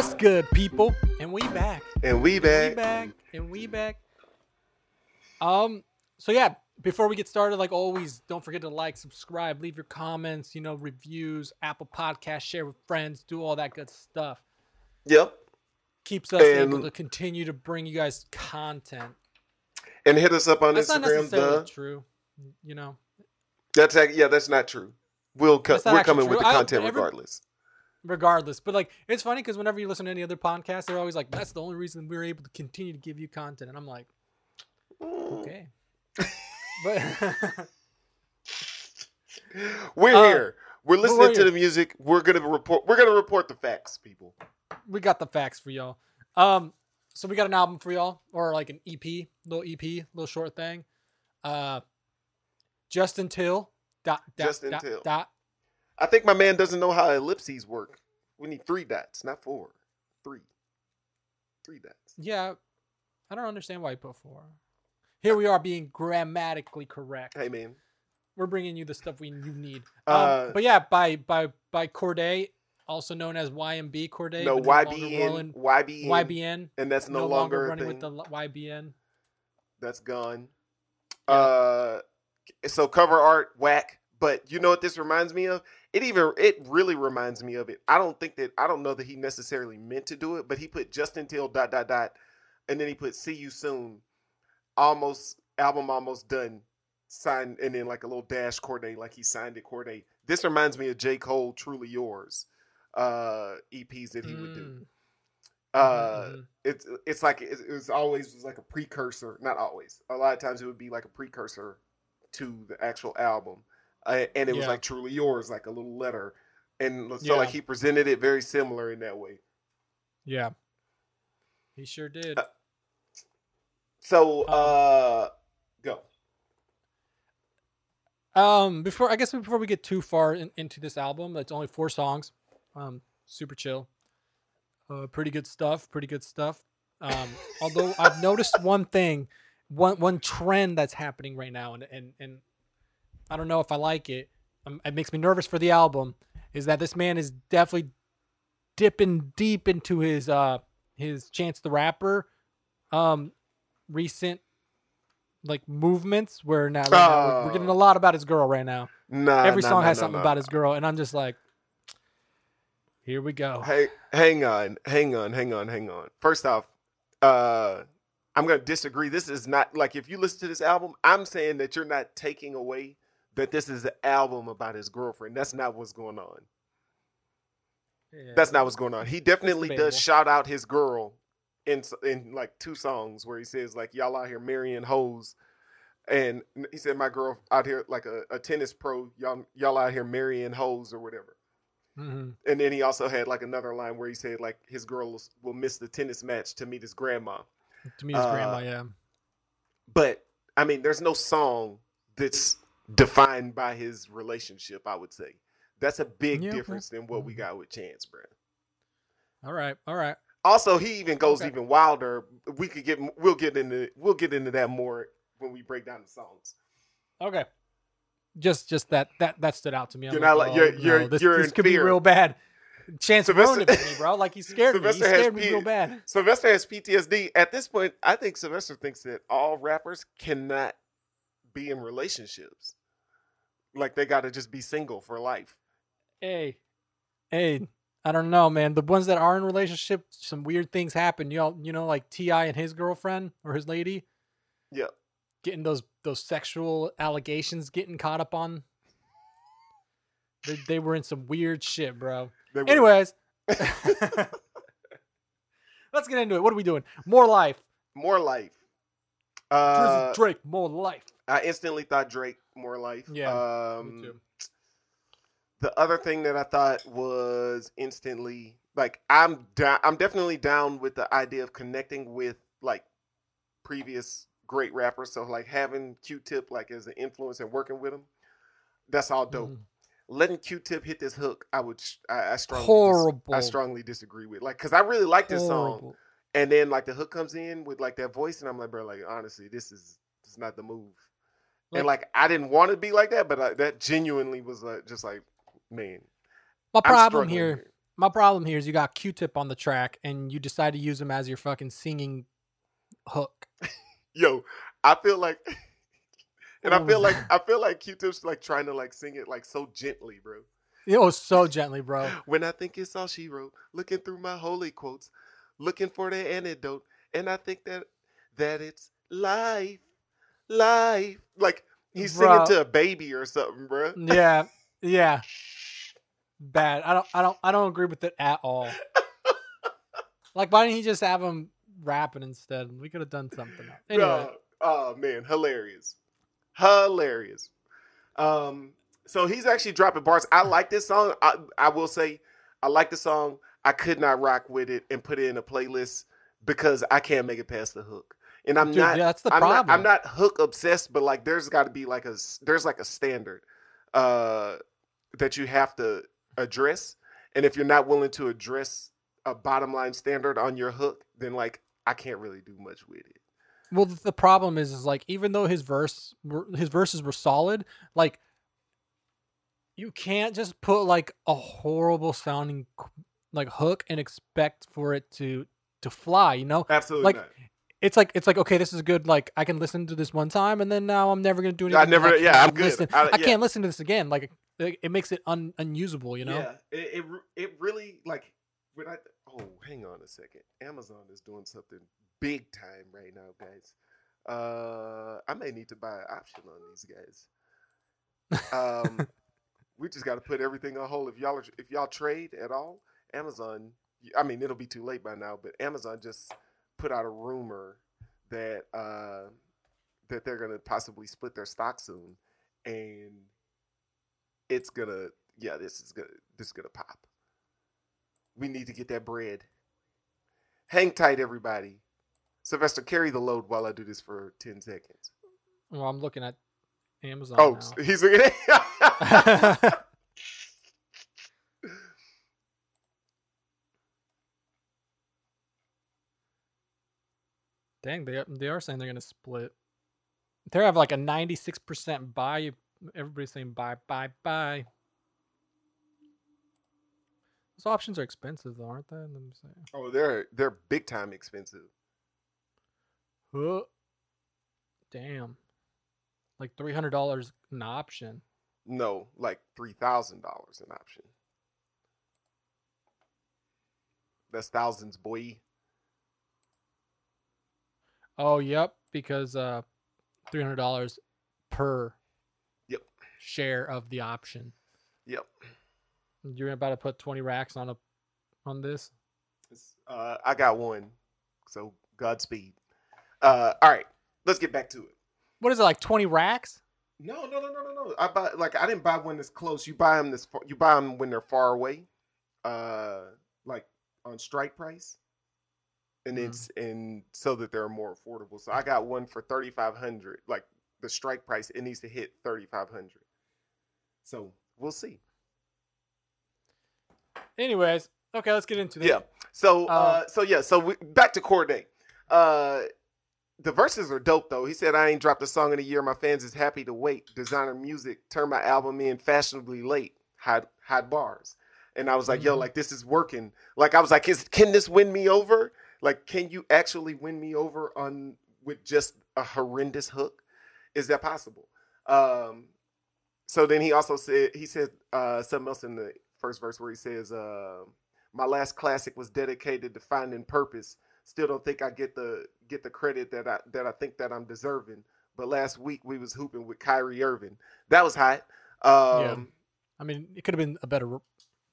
What's good, people? And we back. And we back. We back. And we back. Um. So yeah, before we get started, like always, don't forget to like, subscribe, leave your comments, you know, reviews, Apple Podcast, share with friends, do all that good stuff. Yep. Keeps us able to continue to bring you guys content. And hit us up on That's not Instagram. necessarily The true. You know, that's yeah, that's not true. We'll co- we're coming with true. the I- content every- regardless. Regardless. But like, it's funny because whenever you listen to any other podcast, they're always like, "That's the only reason we're able to continue to give you content." And I'm like, okay. but We're Uh, here. We're we're listening to the music. We're gonna report. We're gonna report the facts, people. we got the facts for y'all. Um, so we got an album for y'all, or like an EP, little EP, little short thing. Uh, Just Until. Dot, dot, Justin dot, Till. Dot. I think my man doesn't know how ellipses work. We need three dots, not four. Three. Three dots. Yeah, I don't understand why you put four. Here we are being grammatically correct. Hey man. We're bringing you the stuff we you need. Uh, um, but yeah, by by by Cordae, also known as YBN Cordae. no but no longer YBN. rolling- YBN. YBN. And that's no, No, longer, longer running thing. with the YBN. That's gone. Yeah. Uh, so cover art whack. But you know what this reminds me of? It even it really reminds me of it. I don't think that I don't know that he necessarily meant to do it, but he put Just Until dot dot dot, and then he put See You Soon, almost album almost done, signed, and then like a little dash Cordae, like he signed it Cordae. This reminds me of J Cole Truly Yours, uh, EPs that he would do. Mm. Uh, Mhm, mhm. it's it's like it, it was always was like a precursor not always a lot of times it would be like a precursor to the actual album uh, and it was like truly yours like a little letter and so like he presented it very similar in that way Yeah. He sure did. Uh, so Um, uh go Um, before I guess before we get too far in, into this album, it's only four songs. Um, super chill. Uh, pretty good stuff. Pretty good stuff. Um, although I've noticed one thing, one one trend that's happening right now, and and and I don't know if I like it. Um, it makes me nervous for the album. Is that this man is definitely dipping deep into his uh his Chance the Rapper, um, recent like movements where now, right now we're, we're getting a Oh. lot about his girl right now. nah, Every nah, song nah, has nah, something about his girl, and I'm just like, here we go. hey hang on hang on hang on hang on first off uh i'm gonna disagree this is not like if you listen to this album i'm saying that you're not taking away that this is an album about his girlfriend that's not what's going on Yeah. that's not what's going on he definitely does shout out his girl in in like two songs where he says like y'all out here marrying hoes and he said my girl out here like a, a tennis pro y'all y'all out here marrying hoes or whatever Mhm. and then he also had like another line where he said like his girls will miss the tennis match to meet his grandma. To meet his Uh, grandma, yeah. But I mean, there's no song that's defined by his relationship. I would say that's a big Yeah, difference than what we Mhm. got with Chance, bro. All right, all right. Also, he even goes Okay. even wilder. We could get we'll get into we'll get into that more when we break down the songs. Okay. Just, just that, that, that stood out to me. I'm You're not like- you're- no, you're- this, you're this could fear. be real bad. Chance Sylvester- ruined it for me, bro. Like he scared me. He Sylvester scared me P- real bad. Sylvester has PTSD. At this point, I think Sylvester thinks that all rappers cannot be in relationships. Like they got to just be single for life. Hey, hey, I don't know, man. The ones that are in relationship, some weird things happen. You all, you know, like T.I. and his girlfriend or his lady. Yeah. Getting those those sexual allegations getting caught up on. They, they were in some weird shit, bro. Anyways, let's get into it. What are we doing? More life. more life. Drizzy Uh, Drake, more life. I instantly thought Drake more life. Yeah, Um, Me too. the other thing that I thought was instantly like I'm down. I'm definitely down with the idea of connecting with like previous great rappers. So like having Q-Tip like as an influence and working with him, that's all dope. Mhm. Letting Q-Tip hit this hook, I would I, I strongly dis- I strongly disagree with like because I really like this song, and then like the hook comes in with like that voice, and I'm like, bro, like honestly, this is this is not the move. And like I didn't want to be like that, but I, that genuinely was like just like man. my problem struggling here, My problem here is you got Q-Tip on the track and you decide to use him as your fucking singing hook. Yo, I feel like, and I feel like oh. I feel like Q-Tip's like trying to like sing it like so gently, bro. It was so gently, bro. When I think it's all she wrote, looking through my holy quotes, looking for the antidote, and I think that that it's life, life. Like he's singing to a baby or something, bro. Yeah, yeah. Bad. I don't. I don't. I don't agree with it at all. Like, why didn't he just have him rapping instead? We could have done something. Else. Anyway, No. Oh man, hilarious. Hilarious. Um, so he's actually dropping bars. I like this song. I, I will say I like the song. I could not rock with it and put it in a playlist because I can't make it past the hook. And I'm dude, not yeah, that's the I'm problem. not I'm not hook obsessed, but like there's got to be like a there's like a standard uh that you have to address. And if you're not willing to address a bottom line standard on your hook, then like I can't really do much with it. Well, the problem is, is like even though his verse, his verses were solid, like you can't just put like a horrible sounding like hook and expect for it to to fly. You know, Absolutely Like, not. It's like it's like okay, this is good. Like I can listen to this one time, and then now I'm never gonna do anything. I never- yeah, I'm good. listen- I- I, yeah. can't listen to this again. Like it, it makes it un, unusable. You know. Yeah, it, it it really like when I oh hang on a second, Amazon is doing something big time right now, guys. Uh, I may need to buy an option on these guys. Um, we just got to put everything on hold. If y'all are, if y'all trade at all, Amazon. I mean, it'll be too late by now, but Amazon just put out a rumor that uh, that they're gonna possibly split their stock soon, and it's gonna yeah, this is gonna this is gonna pop. We need to get that bread. Hang tight, everybody. Sylvester, carry the load while I do this for ten seconds. Well, I'm looking at Amazon. Oh, now. he's looking at. Dang, they are- they are saying they're gonna split. They have like a ninety six percent buy. Everybody's saying buy, buy, buy. Those options are expensive though, aren't they? Let me see. oh, they're they're big time expensive. Huh. Damn, like three hundred dollars an option. No, like three thousand dollars an option. That's thousands, boy. Oh, yep, because uh, three hundred dollars per. Yep. Share of the option. Yep. You're about to put twenty racks on a, on this. Uh, I got one, so Godspeed. Uh, all right, let's get back to it. What is it like? Twenty racks? No, no, no, no, no, no. I buy like I didn't buy one that's close. You buy them this. far- You buy them when they're far away, uh, like on strike price, and Mm. it's and so that they're more affordable. So I got one for thirty five hundred. Like the strike price, it needs to hit thirty five hundred. So we'll see. Anyways, okay, let's get into this. Yeah. So uh, so yeah. So we, back to Cordae. Uh, the verses are dope though. He said, "I ain't dropped a song in a year. My fans is happy to wait. Designer music, turn my album in fashionably late. Hot hot bars." And I was like, "Yo, Mhm. like this is working." Like I was like, "Is can this win me over? Like, can you actually win me over on with just a horrendous hook? Is that possible?" Um, so then he also said he said uh, something else in the first verse where he says, uh, "My last classic was dedicated to finding purpose. Still don't think I get the get the credit that I that I think that I'm deserving. But last week we was hooping with Kyrie Irving. That was hot. Um, I mean, it could have been a better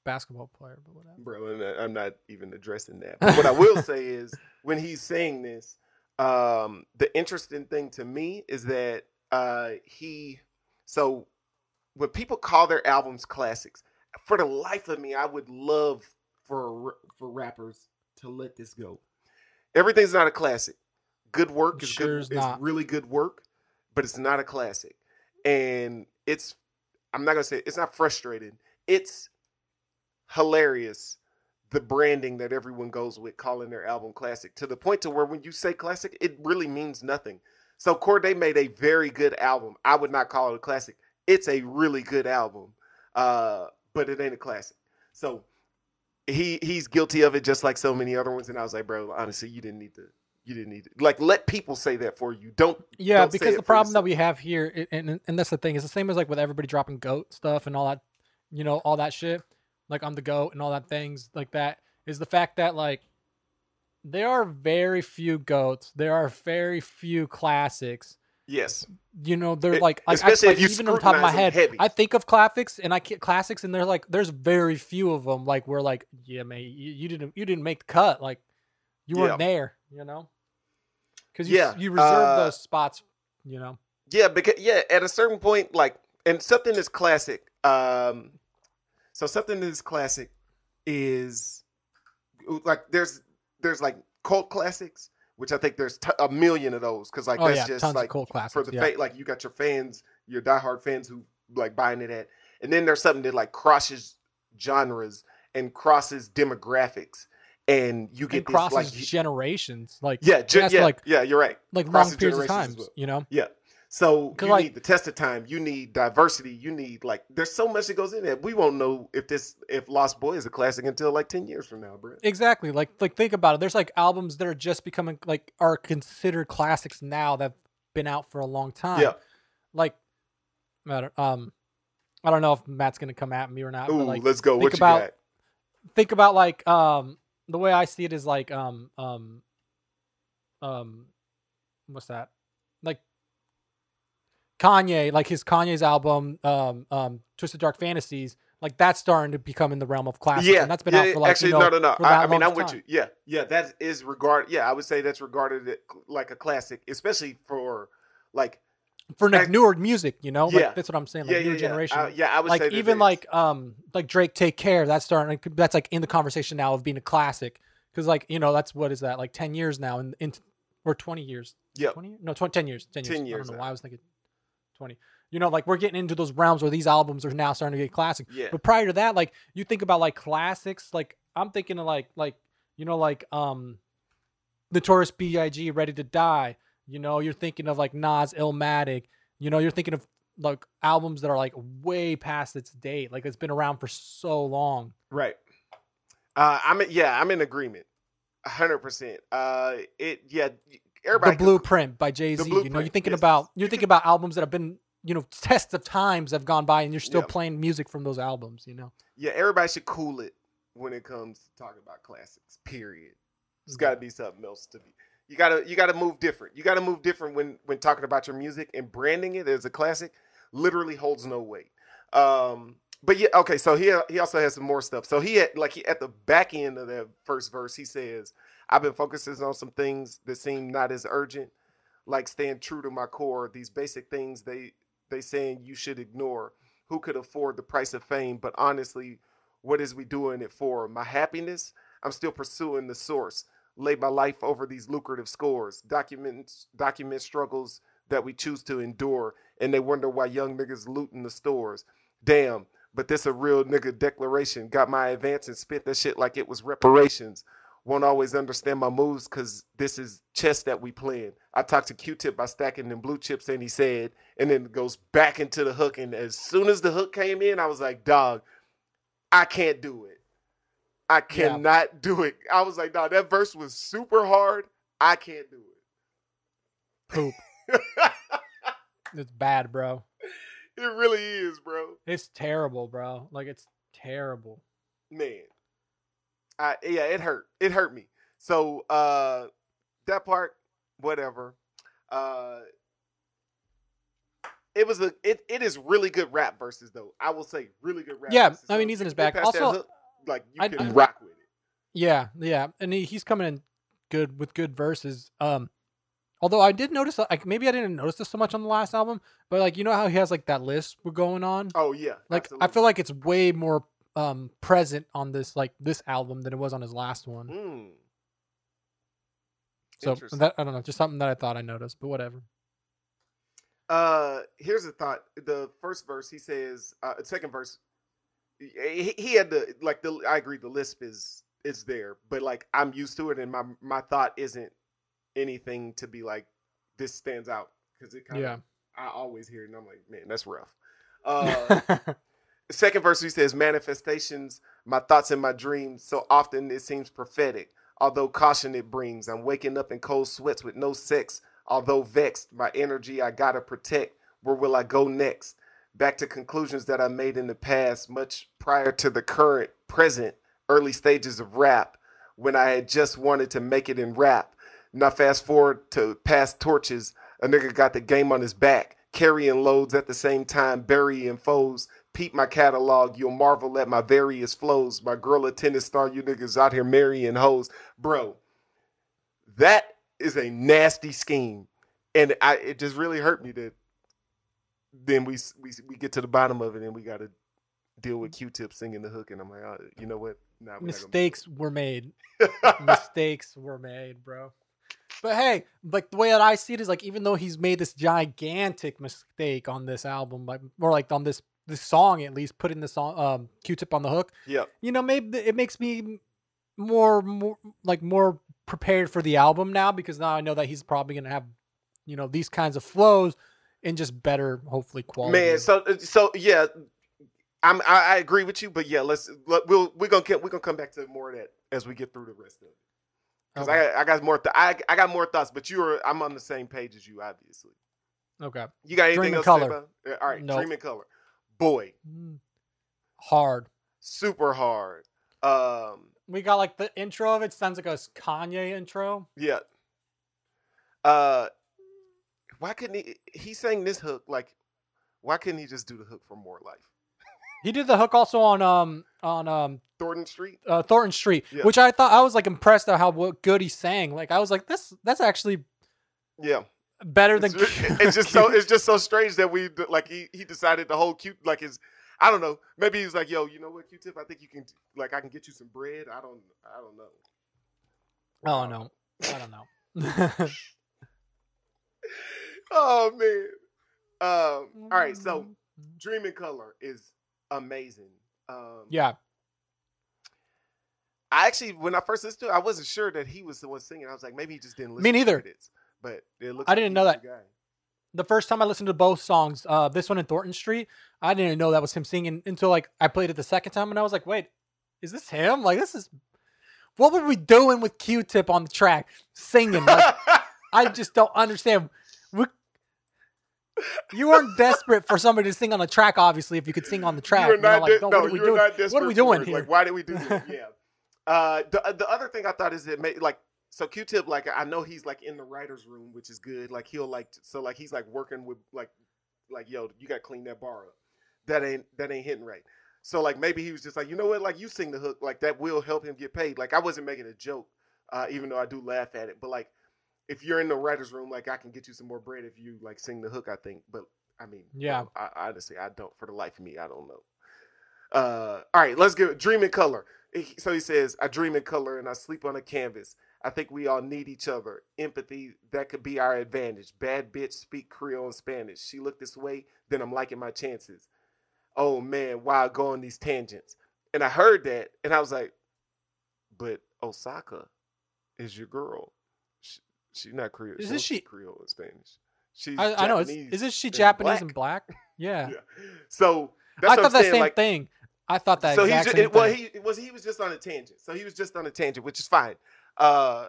basketball player, but whatever. bro. I- I'm not even addressing that. But what I will say is, when he's saying this, um, the interesting thing to me is that uh, he. So, when people call their albums classics, for the life of me, I would love for for rappers to let this go. Everything's not a classic. Good work is Sure good. is Is really good work, but it's not a classic. And it's. I'm not gonna say it's not frustrating. It's hilarious the branding that everyone goes with calling their album classic to the point to where when you say classic it really means nothing so Cordae made a very good album i would not call it a classic it's a really good album uh, but it ain't a classic so he he's guilty of it just like so many other ones. And I was like, bro, honestly, you didn't need to. You didn't need to. Like, let people say that for you. Don't. Yeah, don't because the problem that we have here, i- and and that's the thing, is the same as like with everybody dropping goat stuff and all that, you know, all that shit, like I'm the goat and all that things like that, is the fact that like there are very few goats, there are very few classics. Yes. You know, they're E- like, like, I, especially if you even on the top of my head, heavy. I think of classics and I classics, and they're like, there's very few of them. Like we're like, yeah, man, you, you didn't you didn't make the cut, like you weren't there, you know, because you Yeah, you reserve uh, those spots, you know. Yeah, because yeah, at a certain point, like, and something is classic. Um, so something that is classic is like there's there's like cult classics, which I think there's t- a million of those because like Oh that's yeah, just like cool classics. for the yeah. fa- like you got your fans, your diehard fans who like buying it at, and then there's something that like crosses genres and crosses demographics, and you get and this crosses like generations, like yeah, ge- yeah, like yeah, you're right. like long periods of time well. you know. Yeah. So you like- need the test of time. You need diversity. You need like there's so much that goes in there. We won't know if this if Lost Boy is a classic until like ten years from now, bro. Exactly. Like like think about it. There's like albums that are just becoming like are considered classics now that've been out for a long time. Yeah. Like I don't, um I don't know if Matt's gonna come at me or not. Ooh, but like let's go. think What you about- got? think about like um the way I see it is like um um um what's that? Like Kanye, like his Kanye's album, um um Twisted Dark Fantasies, like that's starting to become in the realm of classics. Yeah, and that's been yeah, out for like actually you know, no no no. I, I mean I'm with you. Yeah, yeah. That is regard. Yeah, I would say that's regarded like a classic, especially for like for like I- newer music, you know. Yeah. Like that's what I'm saying. Like yeah newer yeah generation. yeah. I, yeah, I would like say even is. like um like Drake Take Care. That's starting. That's like in the conversation now of being a classic because like you know that's what is that like ten years now and in, or twenty years. Yep. Twenty no 20, 10 years. Ten years. 10 I years don't know now. why I was thinking twenty. You know, like we're getting into those realms where these albums are now starting to get classic. yeah But prior to that, like you think about like classics, like I'm thinking of like like you know like um Notorious B.I.G. Ready to Die. You know, you're thinking of like Nas Illmatic. You know, you're thinking of like albums that are like way past its date. Like it's been around for so long. right. Uh, I'm yeah I'm in agreement, hundred percent. Uh, it yeah. Everybody the could- Blueprint by Jay Z. You know, you're thinking yes. about you're thinking about albums that have been you know tests of times have gone by, and you're still Yeah. playing music from those albums. You know, yeah, everybody should cool it when it comes to talking about classics. Period. It's got to be something else to be. You gotta you gotta move different. You gotta move different when when talking about your music and branding it as a classic. Literally holds no weight. Um, but yeah, okay. So he he also has some more stuff. So he had like he at the back end of that first verse, he says, "I've been focusing on some things that seem not as urgent, like staying true to my core. These basic things they they saying you should ignore. Who could afford the price of fame? But honestly, what is we doing it for? My happiness? I'm still pursuing the source. Lay my life over these lucrative scores. Document document struggles that we choose to endure, and they wonder why young niggas looting the stores. Damn, but this a real nigga declaration. Got my advance and spent that shit like it was reparations. Won't always understand my moves because this is chess that we playing. I talked to Q-Tip by stacking them blue chips, and he said, and then goes back into the hook. And as soon as the hook came in, I was like, dog, I can't do it. I Yeah. cannot do it. I was like, dog, that verse was super hard. I can't do it. poop. it. it's bad, bro. it really is, bro. It's terrible, bro. Like it's terrible. man I, yeah it hurt it hurt me so uh that part whatever uh it was a it, it is really good rap verses though i will say really good rap Yeah, verses. I mean, he's in his bag. Also, hook, like you I- can I- rock with it Yeah, yeah, and he, he's coming in good with good verses. Um, although I did notice, like maybe I didn't notice this so much on the last album, but like you know how he has like that list going on. oh yeah like I feel like it's way more um present on this like this album than it was on his last one. Mm. So that I don't know, just something that I thought I noticed, but whatever. Uh, here's a thought. The first verse, he says, uh, second verse, he, he had the like the. I agree, the lisp is is there, but like I'm used to it, and my my thought isn't anything to be like this stands out because it kind of. Yeah. I always hear it, and I'm like, man, that's rough. Uh, second verse he says manifestations my thoughts and my dreams. So often it seems prophetic although caution it brings. I'm waking up in cold sweats with no sex although vexed. My energy i gotta protect. Where will i go next? Back to conclusions that i made in the past much prior to the current present early stages of rap when i had just wanted to make it in rap. Now fast forward to past torches. A nigga got the game on his back carrying loads at the same time burying foes peep my catalog, you'll marvel at my various flows. My girl a tennis star, you niggas out here marrying hoes. Bro, that is a nasty scheme. And I it just really hurt me that then we we we get to the bottom of it and we gotta deal with Q tip singing the hook and I'm like, oh, you know what? Nah, we're Mistakes were made. Mistakes were made, bro. But hey, like the way that I see it is like even though he's made this gigantic mistake on this album, like or like on this this song at least, putting the song um Q-tip on the hook, Yeah. you know, maybe it makes me more more like more prepared for the album now because now I know that he's probably gonna have, you know, these kinds of flows and just better, hopefully quality. Man, so so yeah, I'm I, I agree with you, but yeah, let's let, we'll we're gonna get, we're gonna come back to more of that as we get through the rest of it. Because okay. I got, I got more th- I I got more thoughts, but you are I'm on the same page as you, obviously. okay. You got anything Dream else to Color. All right, Nope. Dream in Color, boy, Mm. Hard. super hard. Um, We got like the intro of it sounds like a Kanye intro. yeah. Uh, why couldn't he? He sang this hook like, why couldn't he just do the hook for More Life? He did the hook also on um on um Thornton Street. uh, Thornton Street, Yeah. which I thought I was like impressed at how good he sang. Like I was like, this that's actually Yeah, better than. it's, it's just so it's just so strange that we like he he decided the whole cute like his I don't know. Maybe he's like yo you know what Q-Tip? I think you can like I can get you some bread. I don't I don't know. Oh no, I don't know. oh man. Um all right so Dream in Color is amazing. Um yeah, I actually when I first listened to it I wasn't sure that he was the one singing. I was like maybe he just didn't listen Me to neither. credits. But it looks I didn't know that. the guy. the first time I listened to both songs, uh, this one in Thornton Street, I didn't know that was him singing until like I played it the second time, and I was like, wait, is this him? Like this is. What were we doing with Q-Tip on the track singing? Like, I just don't understand. We, you weren't desperate for somebody to sing on the track, obviously. If you could sing on the track, You are you know, like, no, no, what are we doing? not What are we doing here? Like, why did we do this? yeah. Uh, the the other thing I thought is it made like so Q-Tip like I know he's like in the writers' room, which is good. Like he'll like so like he's like working with like like yo, you got to clean that bar up. That ain't that ain't hitting right. So like maybe he was just like you know what, like you sing the hook, like that will help him get paid. Like I wasn't making a joke, uh, even though I do laugh at it. But like if you're in the writers' room, like I can get you some more bread if you like sing the hook. I think, but I mean, Yeah. well, I, honestly, I don't. For the life of me, I don't know. Uh, all right, let's give it Dream in Color. So he says, I dream in color and I sleep on a canvas. I think we all need each other. Empathy, that could be our advantage. Bad bitch, speak Creole and Spanish. She looked this way, then I'm liking my chances. Oh man, why I go on these tangents? And I heard that and I was like, but Osaka is your girl. She, she's not Creole. Isn't don't she- Creole and Spanish? She's I, I know. Isn't she and Japanese black. and black? Yeah. Yeah. So that's I thought that saying. same like, thing. I thought that so exact just, it, well, he was he was just on a tangent. So he was just on a tangent, which is fine. Uh,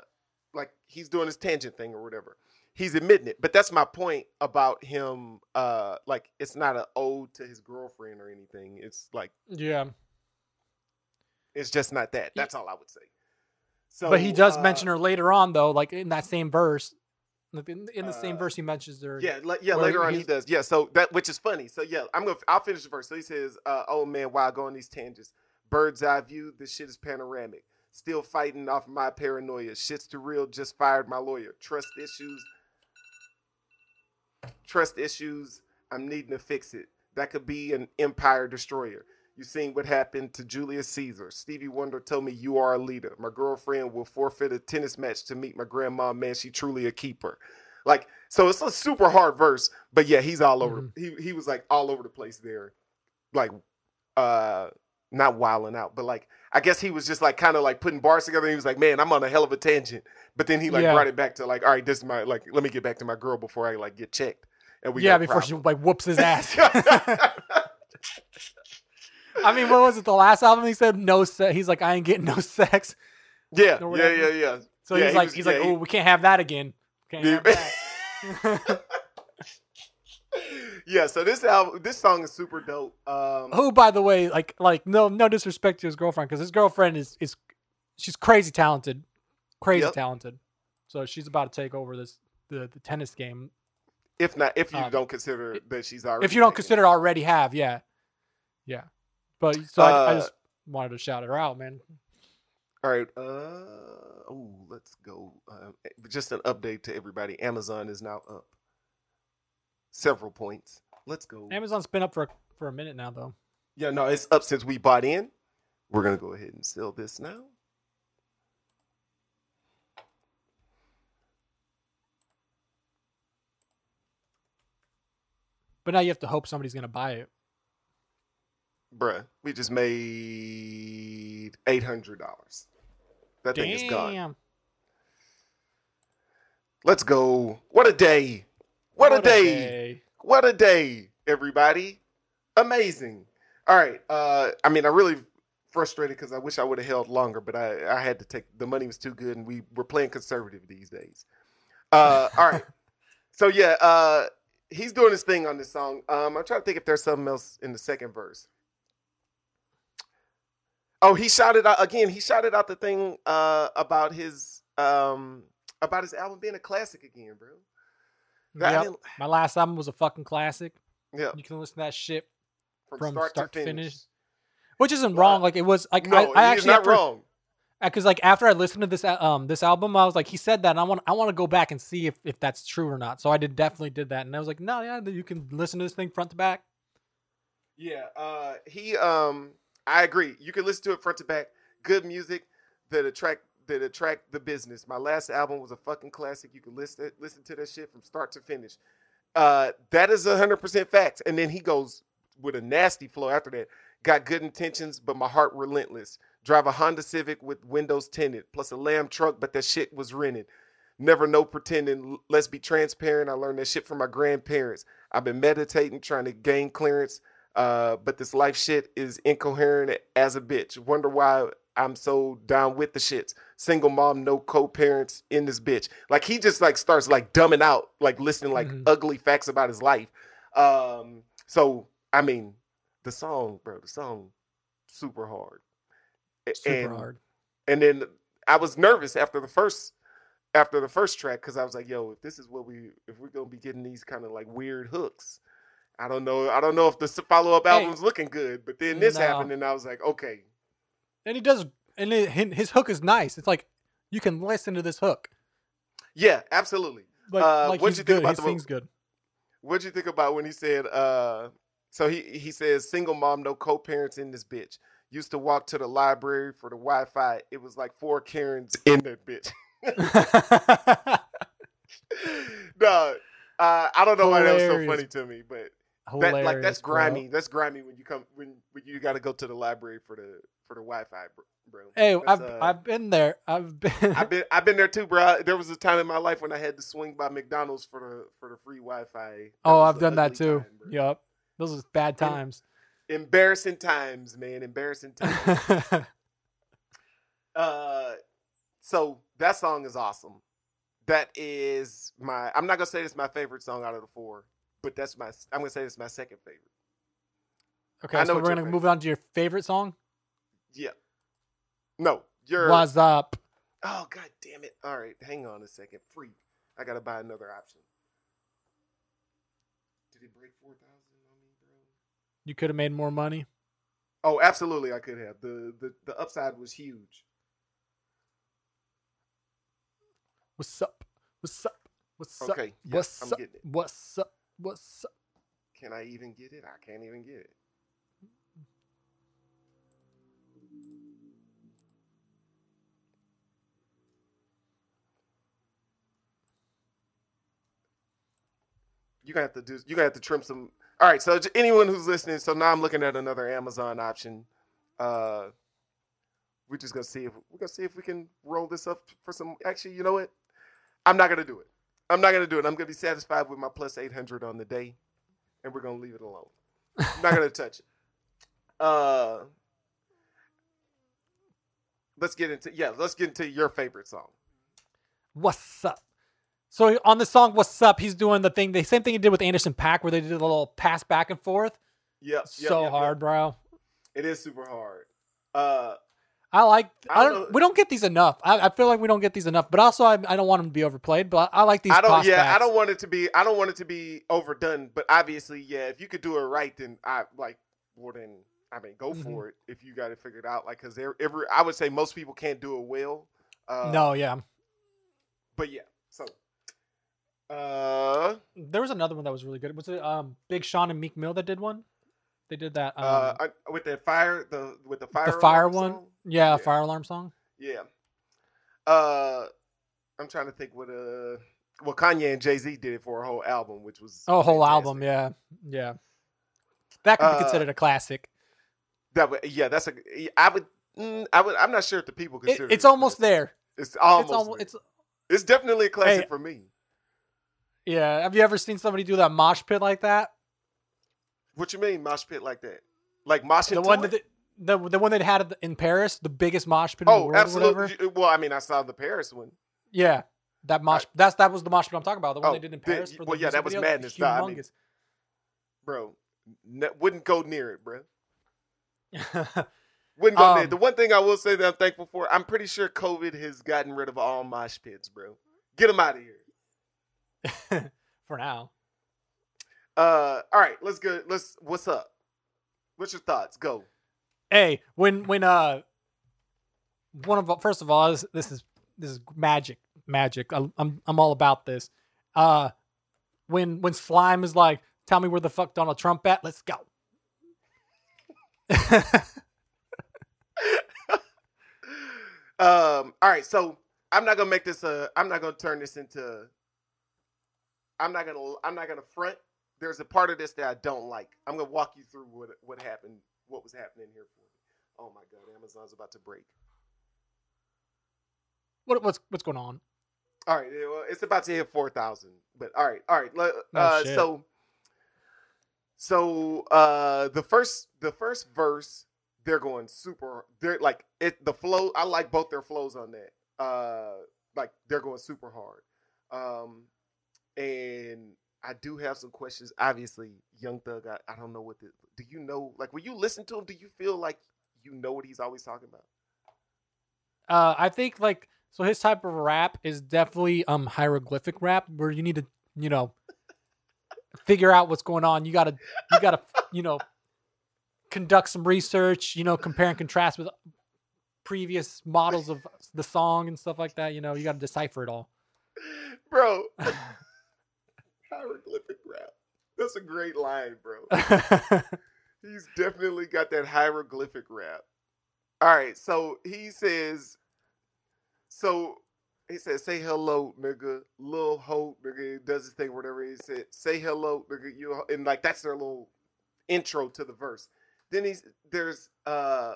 like he's doing his tangent thing or whatever. He's admitting it, but that's my point about him. Uh, like it's not an ode to his girlfriend or anything. It's like yeah. it's just not that. That's all I would say. So, but he does uh, mention her later on, though, like in that same verse. In, in the same Uh, verse, he mentions her. Yeah, like, yeah. Later on, he does. Yeah. So that which is funny. So yeah, I'm gonna. I'll finish the verse. So he says, uh, "Oh man, why I go on these tangents? Bird's eye view. This shit is panoramic. Still fighting off my paranoia. Shit's too real. Just fired my lawyer. Trust issues. Trust issues. I'm needing to fix it. That could be an empire destroyer. You seen what happened to Julius Caesar. Stevie Wonder told me you are a leader. My girlfriend will forfeit a tennis match to meet my grandma. Man, she truly a keeper. Like, so it's a super hard verse, but yeah, he's all over. He he was like all over the place there, like, uh, not wilding out, but like I guess he was just like kind of like putting bars together. And he was like, man, I'm on a hell of a tangent. But then he like Yeah. brought it back to like, all right, this is my like, let me get back to my girl before I like get checked. And we yeah, before she like whoops his ass. I mean, what was it? The last album he said no sex. He's like, I ain't getting no sex. Yeah, yeah, yeah, yeah. So Yeah, he's he like, was- he's yeah, like, he- oh, we can't have that again. Can't have that. yeah, so this album, this song is super dope. Um, Who, by the way, like, like no, no disrespect to his girlfriend, because his girlfriend is is she's crazy talented, crazy Yep. talented. So she's about to take over this the, the tennis game. if not, if you um, don't consider that she's already, If you don't consider already have, yeah, yeah. But so I, I Uh, just wanted to shout her out, man. All right. Uh oh, let's go. Uh, just an update to everybody. Amazon is now up several points. Let's go. Amazon's been up for for a minute now, though. Yeah, no, it's up since we bought in. We're gonna go ahead and sell this now. But now you have to hope somebody's gonna buy it. Bruh, we just made eight hundred dollars. That thing is gone. Let's go. What a day. What, a, day. day. What a day, everybody. Amazing. All right. Uh I mean, I really frustrated because I wish I would have held longer, but I, I had to take the money was too good and we were playing conservative these days. Uh all right. So yeah, uh he's doing his thing on this song. Um I'm trying to think if there's something else in the second verse. Oh, he shouted out again, he shouted out the thing uh about his um about his album being a classic again, bro. I Yep. didn't- My last album was a fucking classic. yeah, You can listen to that shit from, from start, start to to finish. finish. which isn't Wow. wrong. Like it was like No, I, I he's actually not after, wrong. because like after I listened to this um this album, I was like, he said that, and I want I want to go back and see if if that's true or not. So I did definitely did that, and I was like, no, yeah, you can listen to this thing front to back. Yeah, uh, he. Um, I agree. You can listen to it front to back. Good music that attract that attract the business. My last album was a fucking classic. You can listen listen to that shit from start to finish. Uh, that is hundred percent facts. And then he goes with a nasty flow after that. Got good intentions, but my heart relentless. Drive a Honda Civic with windows tinted, plus a lamb truck, but that shit was rented. Never no pretending. Let's be transparent. I learned that shit from my grandparents. I've been meditating, trying to gain clearance. Uh, but this life shit is incoherent as a bitch. Wonder why I'm so down with the shits. Single mom, no co-parents in this bitch. Like he just like starts like dumbing out, like listening like Mhm. ugly facts about his life. Um, so I mean, the song, bro, the song, super hard. Super and, hard. And then I was nervous after the first after the first track because I was like, yo, if this is what we if we're gonna be getting these kind of like weird hooks, I don't know. I don't know if the follow up Hey. album's looking good. But then this No. happened, and I was like, okay, And he does, and it, his hook is nice. It's like you can listen to this hook. yeah, absolutely. Like, Uh, like what'd he's you think good. about He the sings good. What'd you think about when he said, uh, so he he says single mom, no co-parents in this bitch. Used to walk to the library for the Wi-Fi. It was like four Karens in that bitch. no, uh, I don't know why that was so funny to me, but that, like that's bro. grimy. That's grimy when you come when, when you got to go to the library for the for the Wi-Fi, bro. bro. Hey, I've uh, I've been there. I've been. I've been I've been there too, bro. There was a time in my life when I had to swing by McDonald's for the for the free Wi-Fi. That oh, I've done that too. time. Yup. Those are bad And- times. Embarrassing times, man. Embarrassing times. uh, so that song is awesome. That is my. I'm not gonna say it's my favorite song out of the four, but that's my. I'm gonna say it's my second favorite. okay, I know so we're gonna favorite- move on to your favorite song. Yeah. No, you're. What's up? Oh god damn it! All right, hang on a second. Free. I gotta buy another option. Did it break four thousand on me, bro? You could have made more money. Oh, absolutely, I could have. The the the upside was huge. What's up? What's up? What's up? Okay, What's I'm up? What's up? What's up? Can I even get it? I can't even get it. You gonna have to do. You gonna have to trim some. All right. So anyone who's listening, so now I'm looking at another Amazon option. Uh, we're just gonna see if we're gonna see if we can roll this up for some. Actually, you know what? I'm not gonna do it. I'm not gonna do it. I'm gonna be satisfied with my plus 800 on the day, and we're gonna leave it alone. I'm not gonna touch it. Uh, let's get into yeah. Let's get into your favorite song. What's up? So on the song "What's Up," he's doing the thing, the same thing he did with Anderson .Paak, where they did a little pass back and forth. Yep. yep, so yep, hard, yep. bro. It is super hard. Uh, I like. I I don't know- we don't get these enough. I, I feel like we don't get these enough. But also, I, I don't want them to be overplayed. But I, like these. I don't. Yeah, I don't want it to be. I don't want it to be overdone. But obviously, yeah, if you could do it right, then I like. more than. I mean, go Mhm. for it if you got it figured out. Like, because every I would say most people can't do it well. Uh, no, yeah. but yeah. So, uh, There was another one that was really good. Was it um Big Sean and Meek Mill that did one? They did that. Um, uh, I- with the fire, the with the fire, the fire one. Yeah, yeah. fire alarm song. Yeah. Uh, I'm trying to think what uh, well, Kanye and Jay Z did it for a whole album, which was Oh, a whole fantastic. album. Yeah, yeah. That could be Uh, considered a classic. That would, yeah, that's a. I would, mm, I would. I'm not sure if the people It, consider. it's it almost classic. there. It's almost. it's almost. It's It's definitely a classic Hey, for me. Yeah. Have you ever seen somebody do that mosh pit like that? What you mean mosh pit like that? Like moshing The one that they, the the one that had in Paris, the biggest mosh pit in the Oh, world. Or absolutely. Well, I mean, I saw the Paris one. Yeah, that mosh. that's that was the mosh pit I'm talking about. The one Oh, they did in Paris. for the well, yeah, that was video. madness, though. I mean- Humongous. bro. Ne- wouldn't go near it, bro. Wouldn't go near. Um, it. The one thing I will say that I'm thankful for, I'm pretty sure COVID has gotten rid of all mosh pits, bro. Get them out of here. for now. Uh, all right, let's go. Let's. What's up? What's your thoughts? Go. Hey, when when uh one of first of all this, this is this is magic magic. I, I'm I'm all about this. Uh, when when slime is like, tell me where the fuck Donald Trump at? Let's go. Um. All right. So I'm not gonna make this a. I'm not gonna turn this into. I'm not gonna. I'm not gonna front. There's a part of this that I don't like. I'm gonna walk you through what what happened. What was happening here for me. Oh my god, Amazon's about to break. what what's what's going on? All right, well, it's about to hit four thousand. But all right, all right. Oh, Uh, so, so uh, the first the first verse, they're going super. They're like it. The flow. I like both their flows on that. Uh, like they're going super hard. Um, and I do have some questions. Obviously, Young Thug. I, I don't know what the. Do you know? Like when you listen to him, do you feel like you know what he's always talking about? Uh, I think like so his type of rap is definitely um hieroglyphic rap where you need to you know figure out what's going on. You gotta you gotta you know conduct some research. You know compare and contrast with previous models of the song and stuff like that. You know you got to decipher it all. Bro, hieroglyphic rap. That's a great line, bro. He's definitely got that hieroglyphic rap. All right, so he says, so he says, say hello, nigga, little Ho, nigga, he does his thing, whatever he said, say hello, nigga, you, and like that's their little intro to the verse. Then he's there's uh,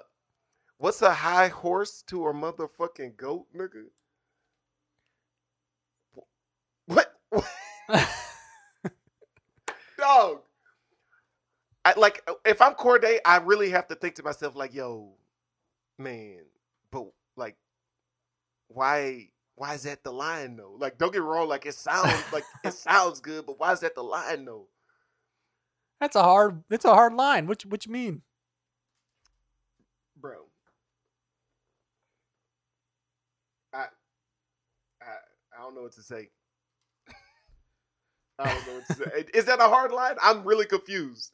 what's a high horse to a motherfucking goat, nigga? What? Dog. I like if I'm Cordae, I really have to think to myself like, yo, man, but like, why? Why is that the line though? Like, don't get wrong, like it sounds like it sounds good, but why is that the line though, That's a hard. It's a hard line. What you mean? bro? I, I, I don't know what to say. I don't know what to say. Is that a hard line? I'm really confused.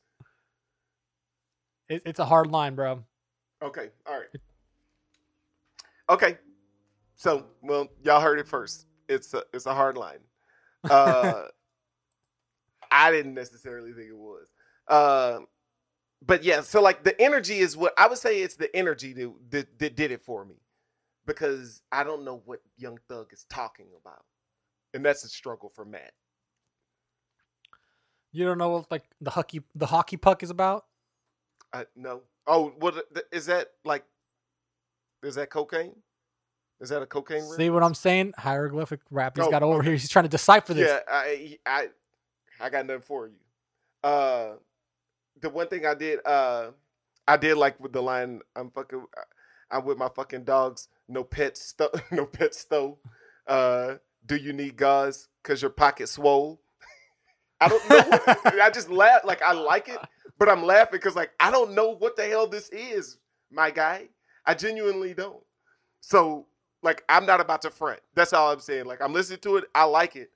It, it's a hard line, bro. Okay, all right. Okay, so well, y'all heard it first. It's a it's a hard line. Uh, I didn't necessarily think it was. Uh, but yeah, so like the energy is what I would say. It's the energy that, that that did it for me because I don't know what Young Thug is talking about, and that's a struggle for Matt. You don't know what like the hockey the hockey puck is about? I no. Oh, what is that like? Is that cocaine? Is that a cocaine? See reference? what I'm saying? Hieroglyphic rap. He's Oh, got over okay. here. He's trying to decipher this. Yeah, I, I, I got nothing for you. Uh, the one thing I did, uh, I did like with the line. I'm fucking. I'm with my fucking dogs. No pets. Sto- no pets though. Uh, do you need gauze? Cause your pocket swole. I don't know. I just laugh. Like I like it, but I'm laughing because like I don't know what the hell this is, my guy. I genuinely don't. So like I'm not about to front. That's all I'm saying. Like I'm listening to it. I like it.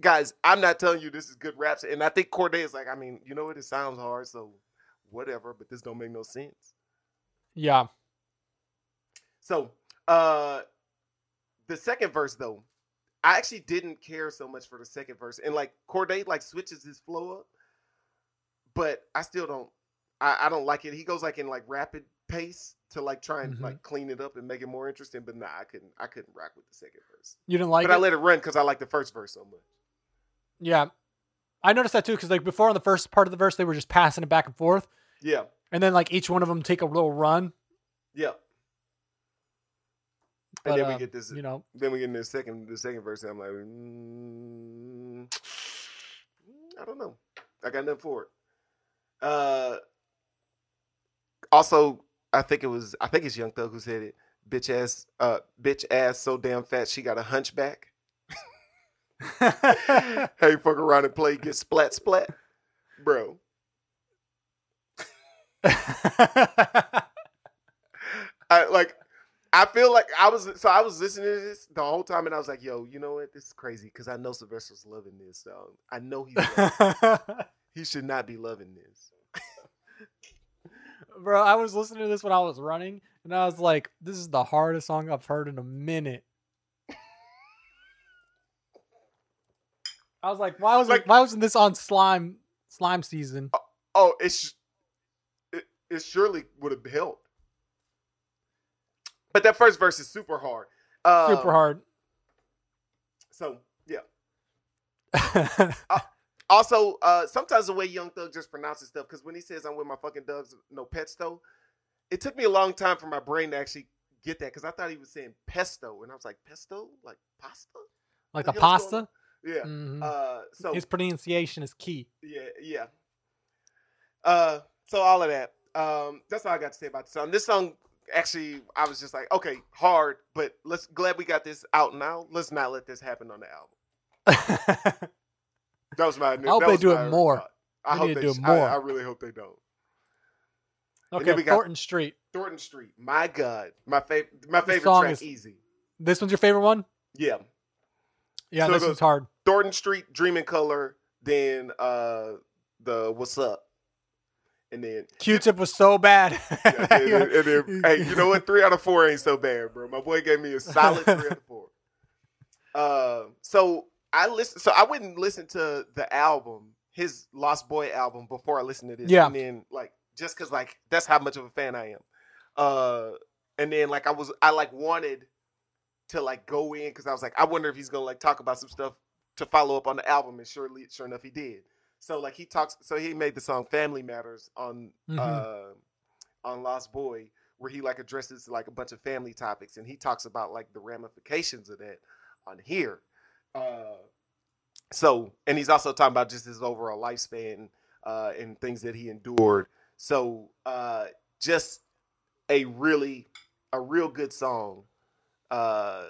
Guys, I'm not telling you this is good raps. And I think Cordae is like, I mean, you know what? It sounds hard, so whatever, but this don't make no sense. Yeah. So uh the second verse though, I actually didn't care so much for the second verse. And like Cordae like switches his flow up, but I still don't I, I don't like it. He goes like in like rapid pace to like try and Mhm. like clean it up and make it more interesting. But nah, I couldn't I couldn't rock with the second verse. You didn't like but I let it run because I like the first verse so much. yeah. I noticed that too because like before in the first part of the verse they were just passing it back and forth, Yeah, and then like each one of them take a little run. yeah. But, and then we uh, get this. You know, Then we get in the second the second verse. And I'm like, mm, I don't know. I got nothing for it. Uh, also, I think it was I think it's Young Thug who said it. Bitch ass, uh, bitch ass, so damn fat she got a hunchback. hey, fuck around and play, get splat splat, bro. I like. I feel like I was so I was listening to this the whole time, and I was like, "Yo, you know what? This is crazy because I know Sylvester's loving this. So I know he's he should not be loving this." Bro, I was listening to this when I was running, and I was like, "This is the hardest song I've heard in a minute." I was like, "Why was like, why wasn't this on slime slime season?" Oh, oh it's it, it surely would have helped. But that first verse is super hard. Uh, Super hard. So yeah. Also, uh, sometimes the way Young Thug just pronounces stuff, because when he says "I'm with my fucking dogs, no pesto," it took me a long time for my brain to actually get that, because I thought he was saying pesto, and I was like, "Pesto, like pasta?" like the the pasta. Yeah. Mhm. Uh, so His pronunciation is key. yeah, yeah. Uh, so all of that. Um, that's all I got to say about the song. This song, actually, I was just like, okay, hard, but let's glad we got this out now. Let's not let this happen on the album. That was my. New. I hope they do it more. thought. I They hope they do sh- it I- more. I, really hope they don't. okay, we got- Thornton Street. Thornton Street. My God, my favorite. My favorite song track. is- Easy. This one's your favorite one? Yeah. Yeah, So this one's hard. Thornton Street, Dream in Color. Then uh the What's Up, and then Q-Tip was so bad. And then- and then- hey, you know what? Three out of four ain't so bad, bro. My boy gave me a solid three out of four. Uh, so I listen. So I wouldn't listen to the album, his Lost Boy album, before I listened to this. Yeah. and then like just because like that's how much of a fan I am. Uh, and then like I was, I like wanted to like go in because I was like, I wonder if he's gonna like talk about some stuff to follow up on the album, and surely, sure enough, he did. So like he talks, so he made the song "Family Matters" on Mhm. uh, on Lost Boy, where he like addresses like a bunch of family topics, and he talks about like the ramifications of that on here. Uh, so, and he's also talking about just his overall lifespan uh, and things that he endured. So, uh, just a really, a real good song uh,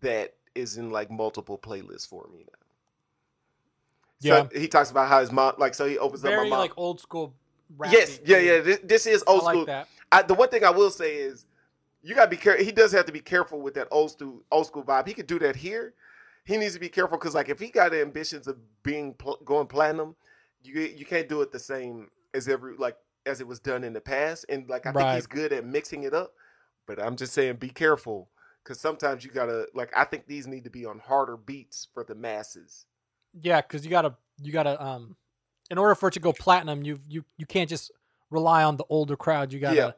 that is in like multiple playlists for me now. So he talks about how his mom, like, so he opens up my mom. like old school rap. yes, yeah, yeah. This, this is I old like school. that. I, the one thing I will say is you gotta be careful. He does have to be careful with that old school old school vibe. He could do that here. He needs to be careful because like if he got ambitions of being pl- going platinum, you you can't do it the same as every like as it was done in the past. And like I think he's good at mixing it up. But I'm just saying, be careful because sometimes you gotta like. I think these need to be on harder beats for the masses. Yeah, because you gotta you gotta um, in order for it to go platinum, you you you can't just rely on the older crowd. You gotta Yeah.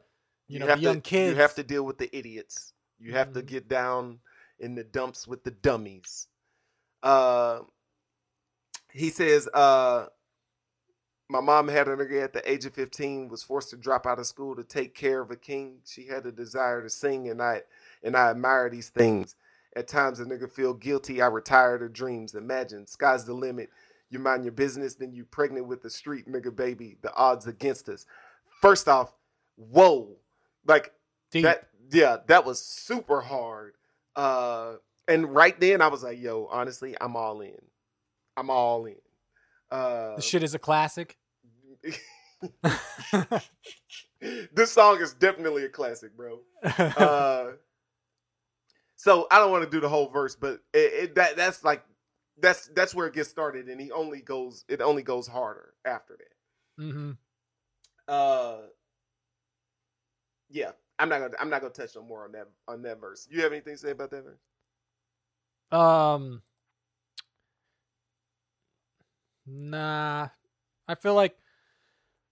you know have the young to, kids. You have to deal with the idiots. You have to Mhm. get down in the dumps with the dummies. Uh, he says, uh, my mom had a nigga at the age of 15, was forced to drop out of school to take care of a king. She had a desire to sing, and I and I admire these things. At times a nigga feel guilty. I retire to dreams. Imagine, sky's the limit. You mind your business, then you pregnant with the street nigga baby. The odds against us. first off, whoa, like Deep. that. Yeah, that was super hard. Uh, and right then I was like, yo, honestly, I'm all in. I'm all in. Uh, the shit is a classic. this song is definitely a classic, bro. Uh, so I don't want to do the whole verse, but it, it, that that's like that's that's where it gets started, and he only goes it only goes harder after that. hmm Uh, yeah, I'm not gonna I'm not gonna touch no more on that on that verse. You have anything to say about that verse? Um, nah, I feel like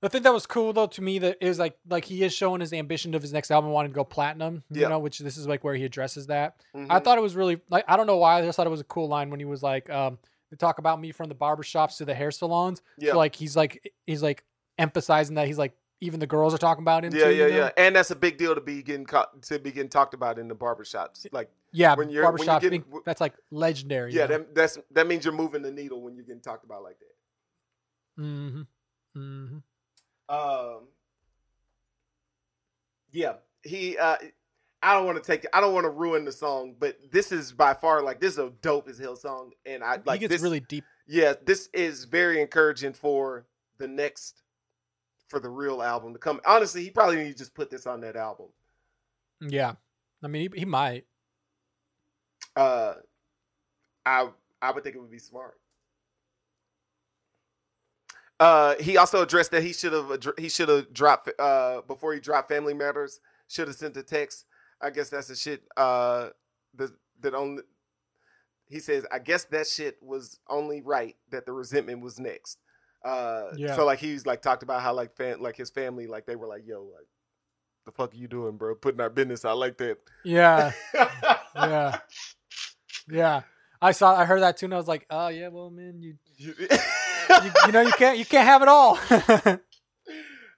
the thing that was cool though to me that is like like he is showing his ambition of his next album wanting to go platinum. You Yeah. know, which this is like where he addresses that. I Mhm. thought it was really like I don't know why I just thought it was a cool line when he was like, um, they talk about me from the barbershops to the hair salons. yeah. So like he's like he's like emphasizing that he's like even the girls are talking about him. yeah, too, yeah, you know? yeah, and that's a big deal to be getting caught, to be getting talked about in the barbershops. Like, Yeah, When you're- when you barbershops get- being- that's like legendary. yeah, that, that's that means you're moving the needle when you're getting talked about like that. hmm hmm Um, yeah, he. Uh, I don't want to take. I don't want to ruin the song, but this is by far like this is a dope as hell song, and I like he gets this. really deep. yeah, this is very encouraging for the next for the real album to come. Honestly, he probably need to just put this on that album. Yeah, I mean he, he might. Uh, I I would think it would be smart. Uh, he also addressed that he should have he should have dropped uh before he dropped Family Matters. Should have sent a text. I guess that's the shit. Uh, that that only he says. I guess that shit was only right that the resentment was next. Uh, Yeah. So like he's like talked about how like fan like his family like they were like yo like the fuck are you doing bro putting our business out like that. Yeah, yeah, yeah. I saw, I heard that too, and I was like, oh yeah, well, man, you, You- you, know, you can't, you can't have it all.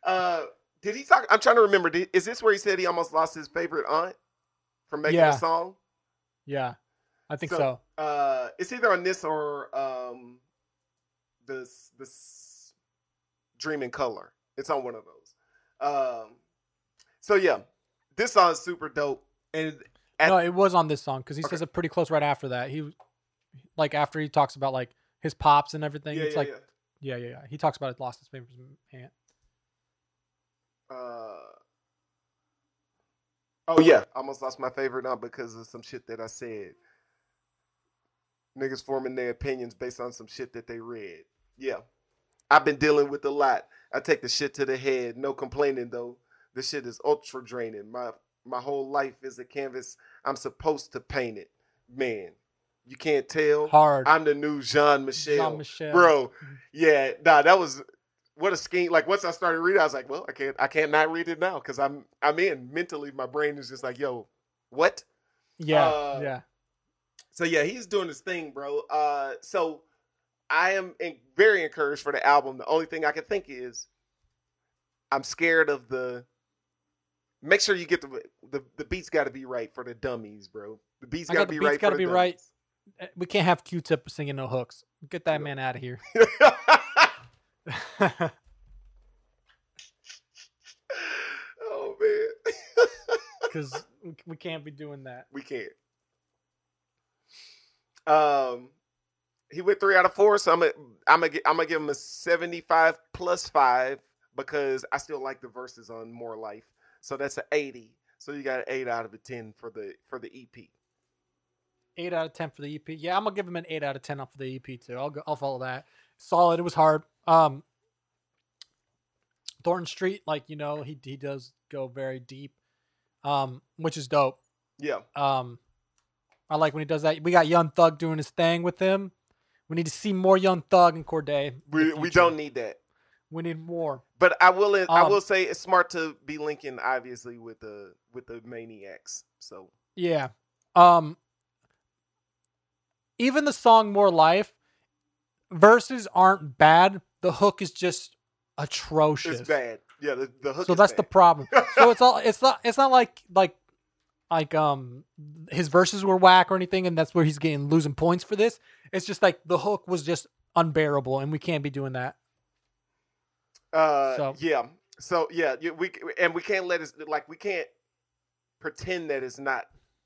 uh, did he talk? I'm trying to remember. Did, is this where he said he almost lost his favorite aunt from making Yeah. a song? yeah, I think So- so. Uh, it's either on this or um, this this Dream in Color. It's on one of those. Um, so yeah, this song is super dope. And at- no, it was on this song because he Okay. says it pretty close right after that. He, like, after he talks about like his pops and everything. yeah, it's yeah, like, yeah. Yeah. yeah, yeah, He talks about it lost his favorite aunt. Uh, oh yeah, I almost lost my favorite aunt because of some shit that I said. Niggas forming their opinions based on some shit that they read. Yeah, I've been dealing with a lot. I take the shit to the head. No complaining though. The shit is ultra draining. My my whole life is a canvas. I'm supposed to paint it. Man, you can't tell. Hard. I'm the new Jean Michel. Jean-Michel. Bro, yeah, nah, that was what a scheme. Like once I started reading, I was like, well, I can't, I can't not read it now because I'm, I'm in mentally. My brain is just like, yo, what? yeah, uh, yeah. So yeah, he's doing his thing, bro. Uh, so I am in, very encouraged for the album. The only thing I can think is, I'm scared of the. Make sure you get the the, the beats got to be right for the dummies, bro. The beats got got to be beats right. for the be right. dummies. Eh, We can't have Q-Tip singing no hooks. Get that man out of here. oh man. Because we can't be doing that. We can't. Um, he went three out of four, so I'm gonna I'm gonna I'm gonna give him a 75 plus five because I still like the verses on More Life. So that's an 80. So you got an eight out of a 10 for the for the EP. Eight out of ten for the EP. Yeah, I'm gonna give him an eight out of ten off of the EP too. I'll go, I'll follow that. Solid. It was hard. Um, Thornton Street, like you know, he he does go very deep, um, which is dope. Yeah, Um, I like when he does that. We got Young Thug doing his thing with him. We need to see more Young Thug and Cordae. we we don't need that. We need more. But I will I Um, will say it's smart to be linking obviously with the with the maniacs. So Yeah. Um even the song More Life verses aren't bad. The hook is just atrocious. it's bad. Yeah, the, the hook. So that's the problem. So it's all it's not it's not like like like um his verses were whack or anything and that's where he's getting losing points for this. It's just like the hook was just unbearable and we can't be doing that. Uh, So- yeah. So yeah, we and we can't let it like we can't pretend that it's not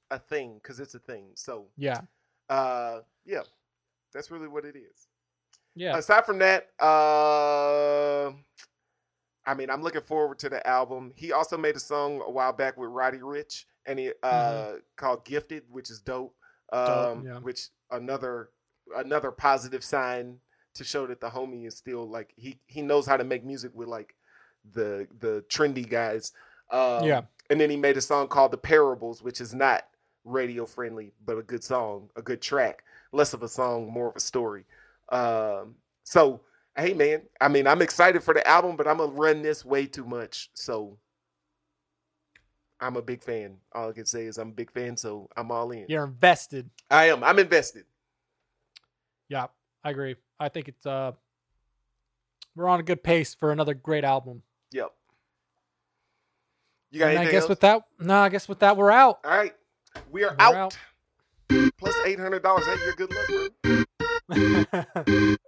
a thing because it's a thing. So Yeah. Uh, yeah, that's really what it is. Yeah. Aside from that, uh, I mean, I'm looking forward to the album. He also made a song a while back with Roddy Ricch, and he uh, called "Gifted," which is dope. Um, Mm-hmm. yeah. Which another another positive sign to show that the homie is still like he he knows how to make music with like the the trendy guys. Um, Yeah. And then he made a song called "The Parables," which is not radio friendly, but a good song, a good track. Less of a song, more of a story. Um, so hey man, I mean I'm excited for the album, but I'm gonna run this way too much. So I'm a big fan. All I can say is I'm a big fan, so I'm all in. You're invested. I am. I'm invested. Yeah, I agree. I think it's uh we're on a good pace for another great album. Yep. You got And I guess else? with that, no, I guess with that we're out. all right, we are We're out. out. Plus eight hundred dollars. Hey, you're good luck, bro.